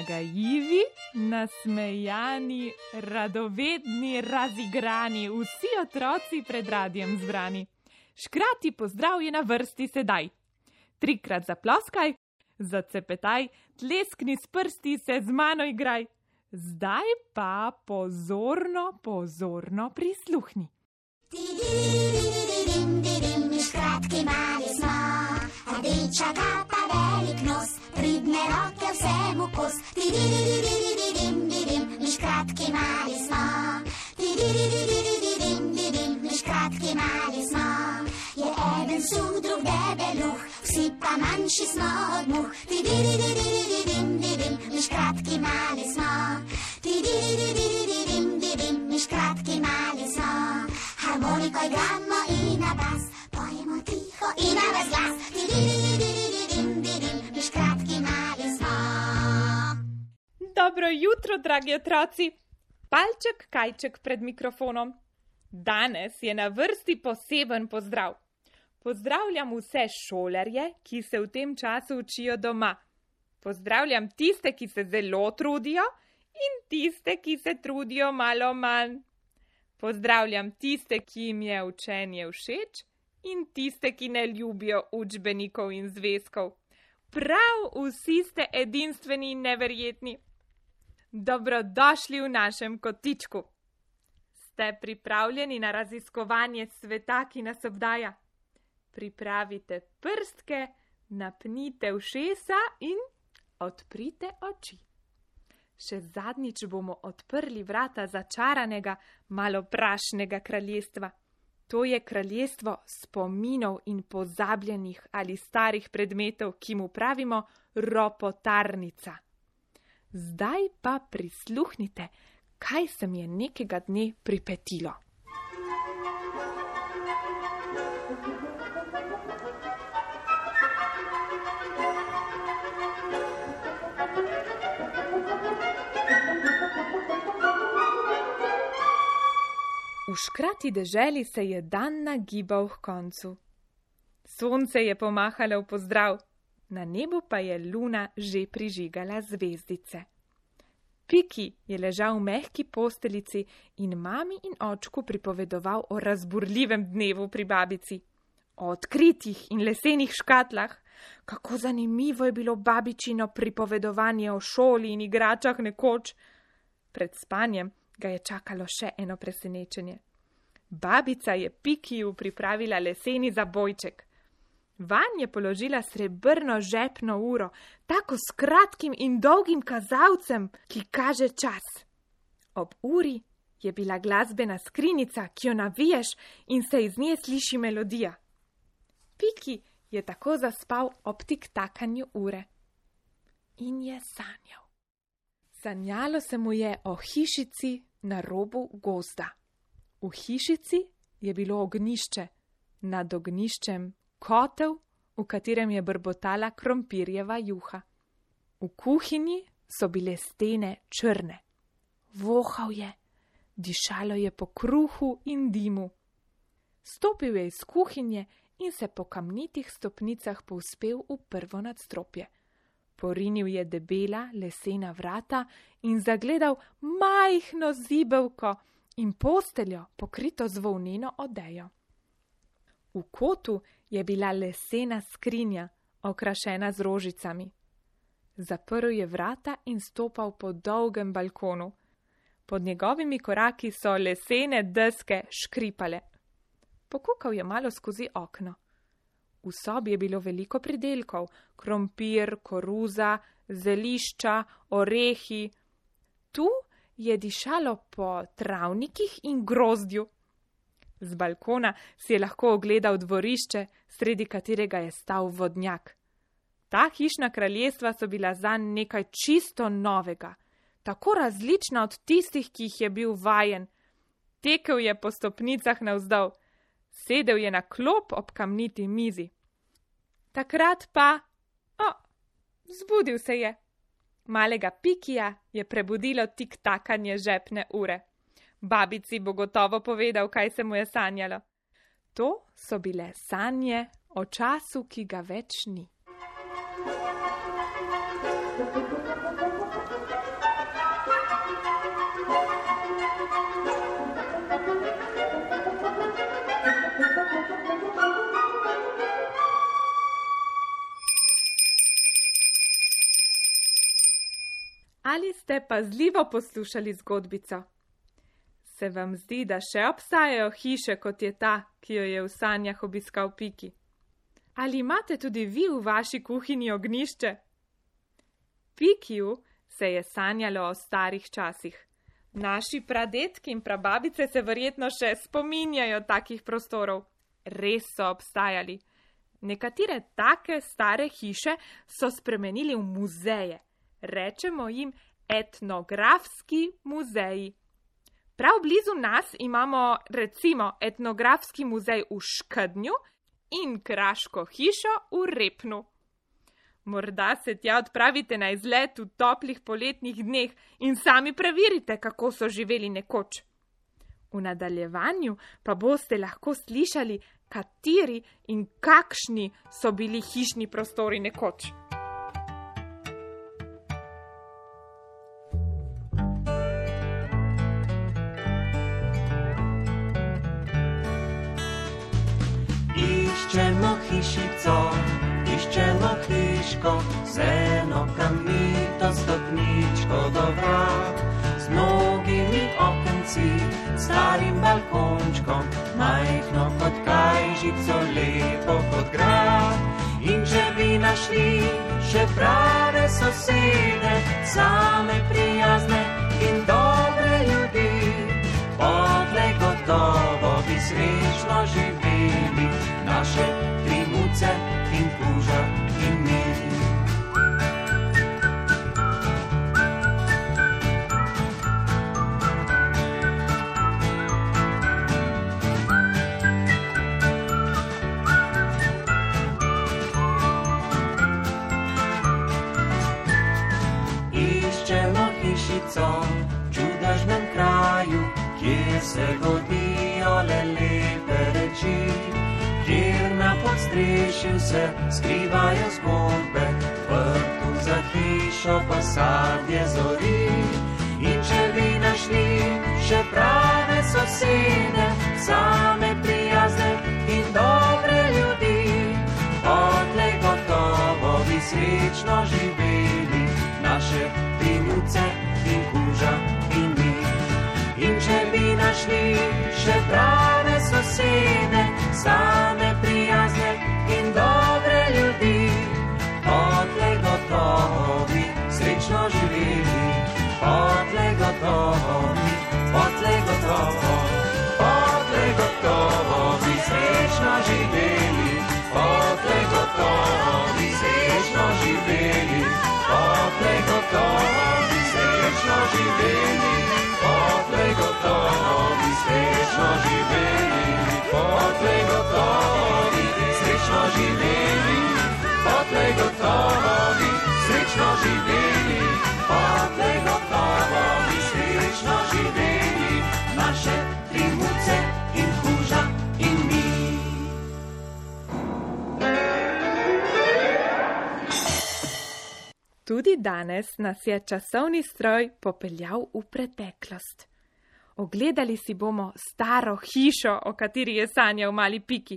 nagajivi, nasmejani, radovedni, razigrani, vsi otroci pred radijem zbrani. Škrati pozdrav je na vrsti sedaj. Trikrat zaploskaj, zacepetaj, tleskni s prsti se z mano igraj. Zdaj pa pozorno, pozorno prisluhni. Kratki mali smo, rdeča kapa, velik nos, pridne roke vsemu kos. Miš kratki mali smo, miš kratki mali smo. Je eden suh, drug debeluh, vsi pa manjši smo od muh. Miš kratki mali smo, miš kratki mali smo. Harmoniko igramo in na bas, pojemo tiho in na ves glas. Jutro, dragi otroci! Palček kajček pred mikrofonom. Danes je na vrsti poseben pozdrav. Pozdravljam vse šolarje, ki se v tem času učijo doma. Pozdravljam tiste, ki se zelo trudijo, in tiste, ki se trudijo malo manj. Pozdravljam tiste, ki jim je učenje všeč, in tiste, ki ne ljubijo učbenikov in zvezkov. Prav vsi ste edinstveni in neverjetni. Dobrodošli v našem kotičku. Ste pripravljeni na raziskovanje sveta, ki nas obdaja? Pripravite prstke, napnite ušesa in odprite oči. Še zadnjič bomo odprli vrata začaranega, maloprašnega kraljestva. To je kraljestvo spominov in pozabljenih ali starih predmetov, ki mu pravimo ropotarnica. Zdaj pa prisluhnite, kaj se mi je nekega dne pripetilo. V škrati deželi se je dan nagibal k koncu. Sonce je pomahalo v pozdrav, na nebu pa je luna že prižigala zvezdice. Piki je ležal v mehki posteljici in mami in očku pripovedoval o razburljivem dnevu pri babici, o odkritih in lesenih škatlah, kako zanimivo je bilo babičino pripovedovanje o šoli in igračah nekoč. Pred spanjem ga je čakalo še eno presenečenje. Babica je Pikiju pripravila leseni zabojček. Van je položila srebrno žepno uro, tako s kratkim in dolgim kazalcem, ki kaže čas. Ob uri je bila glasbena skrinica, ki jo naviješ in se iz nje sliši melodija. Piki je tako zaspal ob tik takanju ure. In je sanjal. Sanjalo se mu je o hišici na robu gozda. V hišici je bilo ognišče, nad ogniščem kotel, v katerem je brbotala krompirjeva juha. V kuhinji so bile stene črne. Vohal je, dišalo je po kruhu in dimu. Stopil je iz kuhinje in se po kamnitih stopnicah povzpel v prvo nadstropje. Porinil je debela lesena vrata in zagledal majhno zibelko in posteljo pokrito z volneno odejo. V kotu je bila lesena skrinja, okrašena z rožicami. Zaprl je vrata in stopal po dolgem balkonu. Pod njegovimi koraki so lesene deske škripale. Pokukal je malo skozi okno. V sobi je bilo veliko pridelkov: krompir, koruza, zelišča, orehi. Tu je dišalo po travnikih in grozdju. Z balkona si je lahko ogledal dvorišče, sredi katerega je stal vodnjak. Ta hišna kraljestva so bila zanj nekaj čisto novega, tako različna od tistih, ki jih je bil vajen. Tekel je po stopnicah navzdol, sedel je na klop ob kamniti mizi. Takrat pa, o, zbudil se je. Malega Pikija je prebudilo tik takanje žepne ure. Babici bo gotovo povedal, kaj se mu je sanjalo. To so bile sanje o času, ki ga več ni. Ali ste pazljivo poslušali zgodbico? Se vam zdi, da še obstajajo hiše kot je ta, ki jo je v sanjah obiskal Piki? Ali imate tudi vi v vaši kuhinji ognišče? Pikiju se je sanjalo o starih časih. Naši pradetki in prababice se verjetno še spominjajo takih prostorov. Res so obstajali. Nekatere take stare hiše so spremenili v muzeje. Rečemo jim etnografski muzeji. Prav blizu nas imamo recimo etnografski muzej v Škdnju in kraško hišo v Repnu. Morda se tja odpravite na izlet v toplih poletnih dneh in sami preverite, kako so živeli nekoč. V nadaljevanju pa boste lahko slišali, kateri in kakšni so bili hišni prostori nekoč. Hiško, z eno kamnito stopničko do vrat, z mnogimi okenci, starim balkončkom, majhno kot kajžico, lepo kot grad. In če bi našli še prave sosede, same prijazne in dobre ljudi, potlej gotovo bi srečno živeli naše v čudežnem kraju, kjer se godijo le lepe reči, kjer na podstrešju se skrivajo zgodbe, vrtu za hišo pa sadje zori. In če bi našli še prave sosede, same prijazne in dobre ljudi, potlej gotovo bi srečno živeli naše prinuce še prave sosede, same prijazne in dobre ljudi, potlej gotovo bi srečno živeli, potlej gotovo bi, potlej gotovo, potlej gotovo bi srečno živeli, potlej gotovo bi srečno živeli, potlej gotovo bi srečno živeli, srečno živeli, potlej gotovo bi srečno živeli, potlej gotovo bi srečno živeli, potlej gotovo bi srečno živeli, naše tri muce in kuža in mi. Tudi danes nas je časovni stroj popeljal v preteklost. Ogledali si bomo staro hišo, o kateri je sanjal mali piki.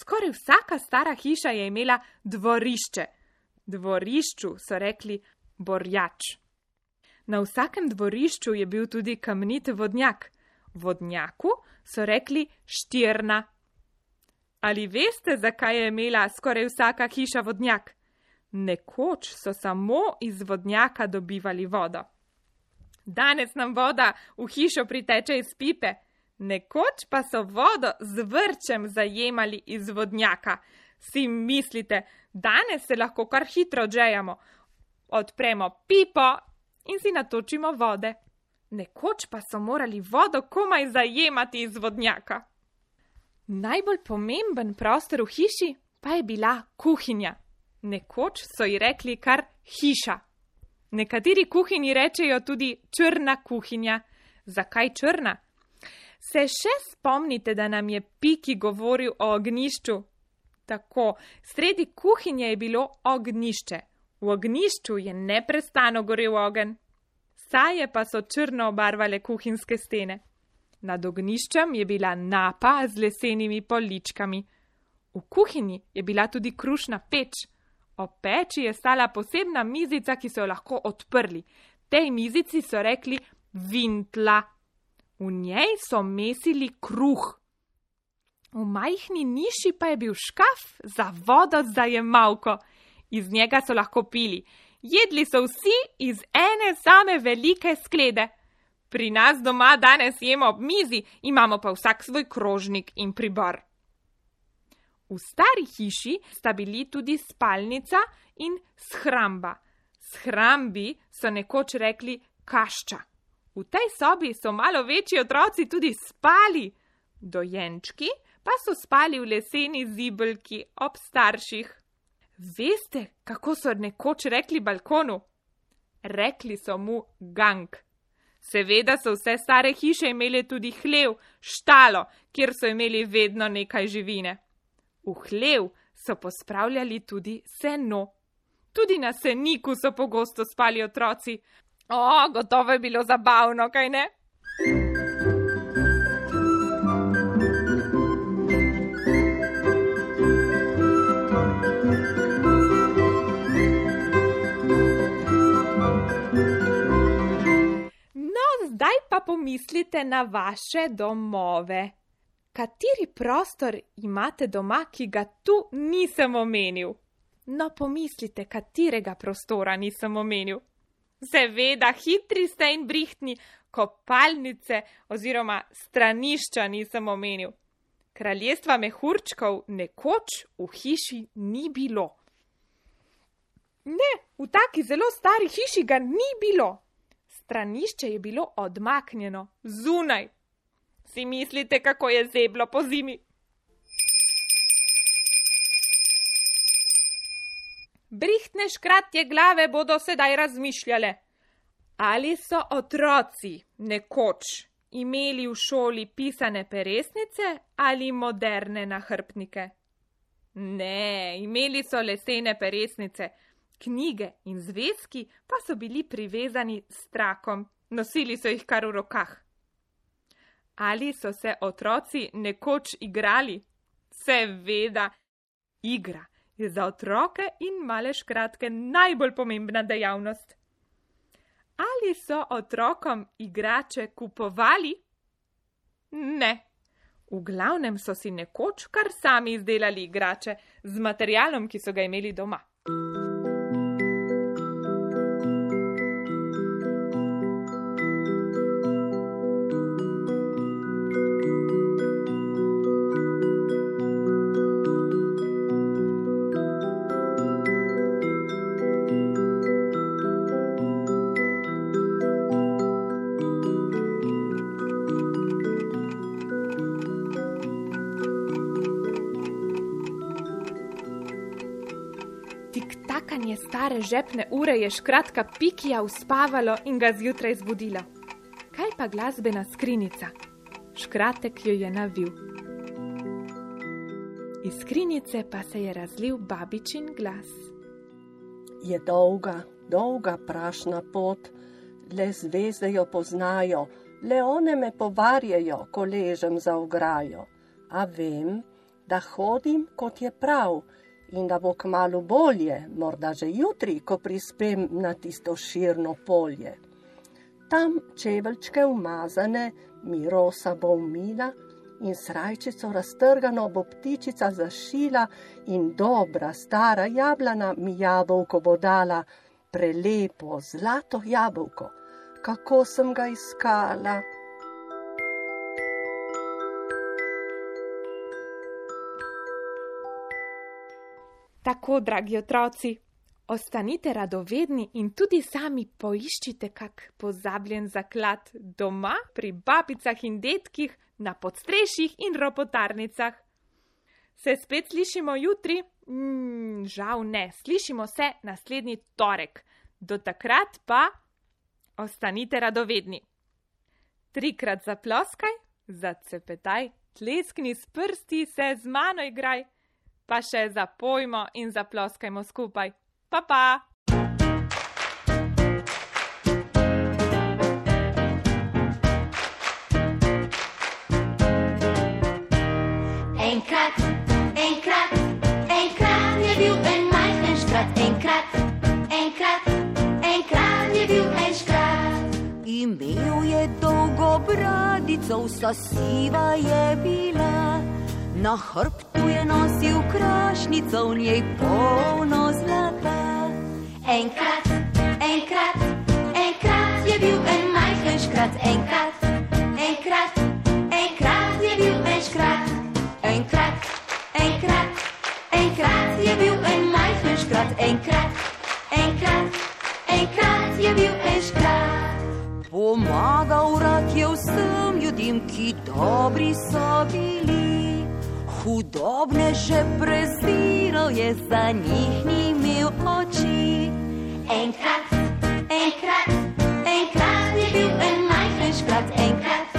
Skoraj vsaka stara hiša je imela dvorišče. Dvorišču so rekli borjač. Na vsakem dvorišču je bil tudi kamnit vodnjak. Vodnjaku so rekli štirna. Ali veste, zakaj je imela skoraj vsaka hiša vodnjak? Nekoč so samo iz vodnjaka dobivali vodo. Danes nam voda v hišo priteče iz pipe, nekoč pa so vodo z vrčem zajemali iz vodnjaka. Si mislite, danes se lahko kar hitro odžejamo, odpremo pipo in si natočimo vode. Nekoč pa so morali vodo komaj zajemati iz vodnjaka. Najbolj pomemben prostor v hiši pa je bila kuhinja. Nekoč so ji rekli kar hiša. Nekateri kuhinji rečejo tudi črna kuhinja. Zakaj črna? Se še spomnite, da nam je Piki govoril o ognišču? Tako, sredi kuhinje je bilo ognišče. V ognišču je neprestano gorel ogen. Saje pa so črno obarvale kuhinske stene. Nad ogniščem je bila napa z lesenimi poličkami. V kuhinji je bila tudi krušna peč. O peči je stala posebna mizica, ki so jo lahko odprli. Tej mizici so rekli vintla. V njej so mesili kruh. V majhni niši pa je bil škaf za vodo za jemalko. Iz njega so lahko pili. Jedli so vsi iz ene same velike sklede. Pri nas doma danes jemo ob mizi, imamo pa vsak svoj krožnik in pribor. V stari hiši sta bili tudi spalnica in shramba. Shrambi so nekoč rekli kašča. V tej sobi so malo večji otroci tudi spali, dojenčki pa so spali v leseni zibelki ob starših. Veste, kako so nekoč rekli balkonu? Rekli so mu gang. Seveda so vse stare hiše imele tudi hlev, štalo, kjer so imeli vedno nekaj živine. V hlev so pospravljali tudi seno. Tudi na seniku so pogosto spali otroci. O, gotovo je bilo zabavno, kaj ne? Zdaj pa pomislite na vaše domove. Kateri prostor imate doma, ki ga tu nisem omenil? No, pomislite, katerega prostora nisem omenil. Seveda, hitri ste in brihtni, kopalnice oziroma stranišča nisem omenil. Kraljestva mehurčkov nekoč v hiši ni bilo. Ne, v taki zelo stari hiši ga ni bilo stranišče je bilo odmaknjeno, zunaj. Si mislite, kako je zeblo po zimi? Brihtne škratje glave bodo sedaj razmišljale, ali so otroci nekoč imeli v šoli pisane peresnice ali moderne nahrbnike. Ne, imeli so lesene peresnice, knjige in zvezki pa so bili privezani s trakom, nosili so jih kar v rokah. Ali so se otroci nekoč igrali? Seveda, igra je za otroke in male škratke najbolj pomembna dejavnost. Ali so otrokom igrače kupovali? Ne. V glavnem so si nekoč kar sami izdelali igrače z materialom, ki so ga imeli doma. Stare žepne ure je škratka Pikija uspavalo in ga zjutraj zbudilo. Kaj pa glasbena skrinica? Škratek jo je navil. Iz skrinice pa se je razlil babičin glas. Je dolga, dolga prašna pot, le zvezde jo poznajo, le one me povarjajo, ko ležem za ograjo. A vem, da hodim, kot je prav, in da bo kmalo bolje, morda že jutri, ko prispem na tisto širno polje. Tam čeveljčke umazane, mi rosa bo umila in srajčico raztrgano bo ptičica zašila in dobra stara jablana mi jabolko bo dala, prelepo zlato jabolko, kako sem ga iskala. Tako, dragi otroci, ostanite radovedni in tudi sami poiščite kak pozabljen zaklad doma, pri babicah in detkih, na podstrešjih in ropotarnicah. Se spet slišimo jutri? Mm, žal ne, slišimo se naslednji torek. Do takrat pa ostanite radovedni. Trikrat zaploskaj, zacepetaj, tleskni s prsti, se z mano igraj pa še zapojmo in zaploskajmo skupaj. Pa pa! Enkrat, enkrat, enkrat je bil en majhen škrat, enkrat, enkrat, enkrat je bil en škrat. bradico vsa siva je bila. Na hrbtu je nosil krašnico, v njej polno zlata. Enkrat, enkrat, enkrat je bil en majhen škrat, enkrat, enkrat, enkrat je bil en škrat, enkrat, enkrat, enkrat je bil en majhen škrat, enkrat, enkrat, enkrat je bil en škrat. Pomagal rad je vsem ljudem, ki dobri so bili. Hudobne še preziral je, za njih ni imel oči. Enkrat, enkrat, enkrat je bil en majhen škrat, enkrat,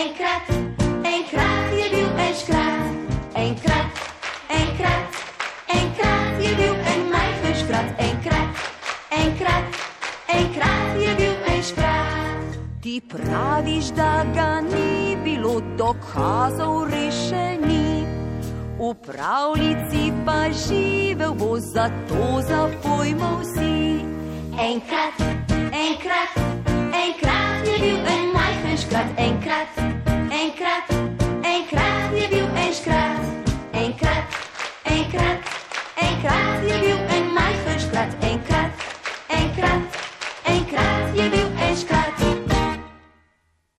enkrat, enkrat je bil en škrat, enkrat, enkrat, enkrat je bil en majhen škrat, enkrat, enkrat, enkrat je bil en škrat. Ti praviš, da ga ni bilo dokazov rešeni. V pravljici pa živel bo, zato zapojmo vsi. Enkrat, enkrat, enkrat je bil en majhenškrat, enkrat, enkrat, enkrat je bil enškrat, enkrat, enkrat, enkrat je bil enškrat.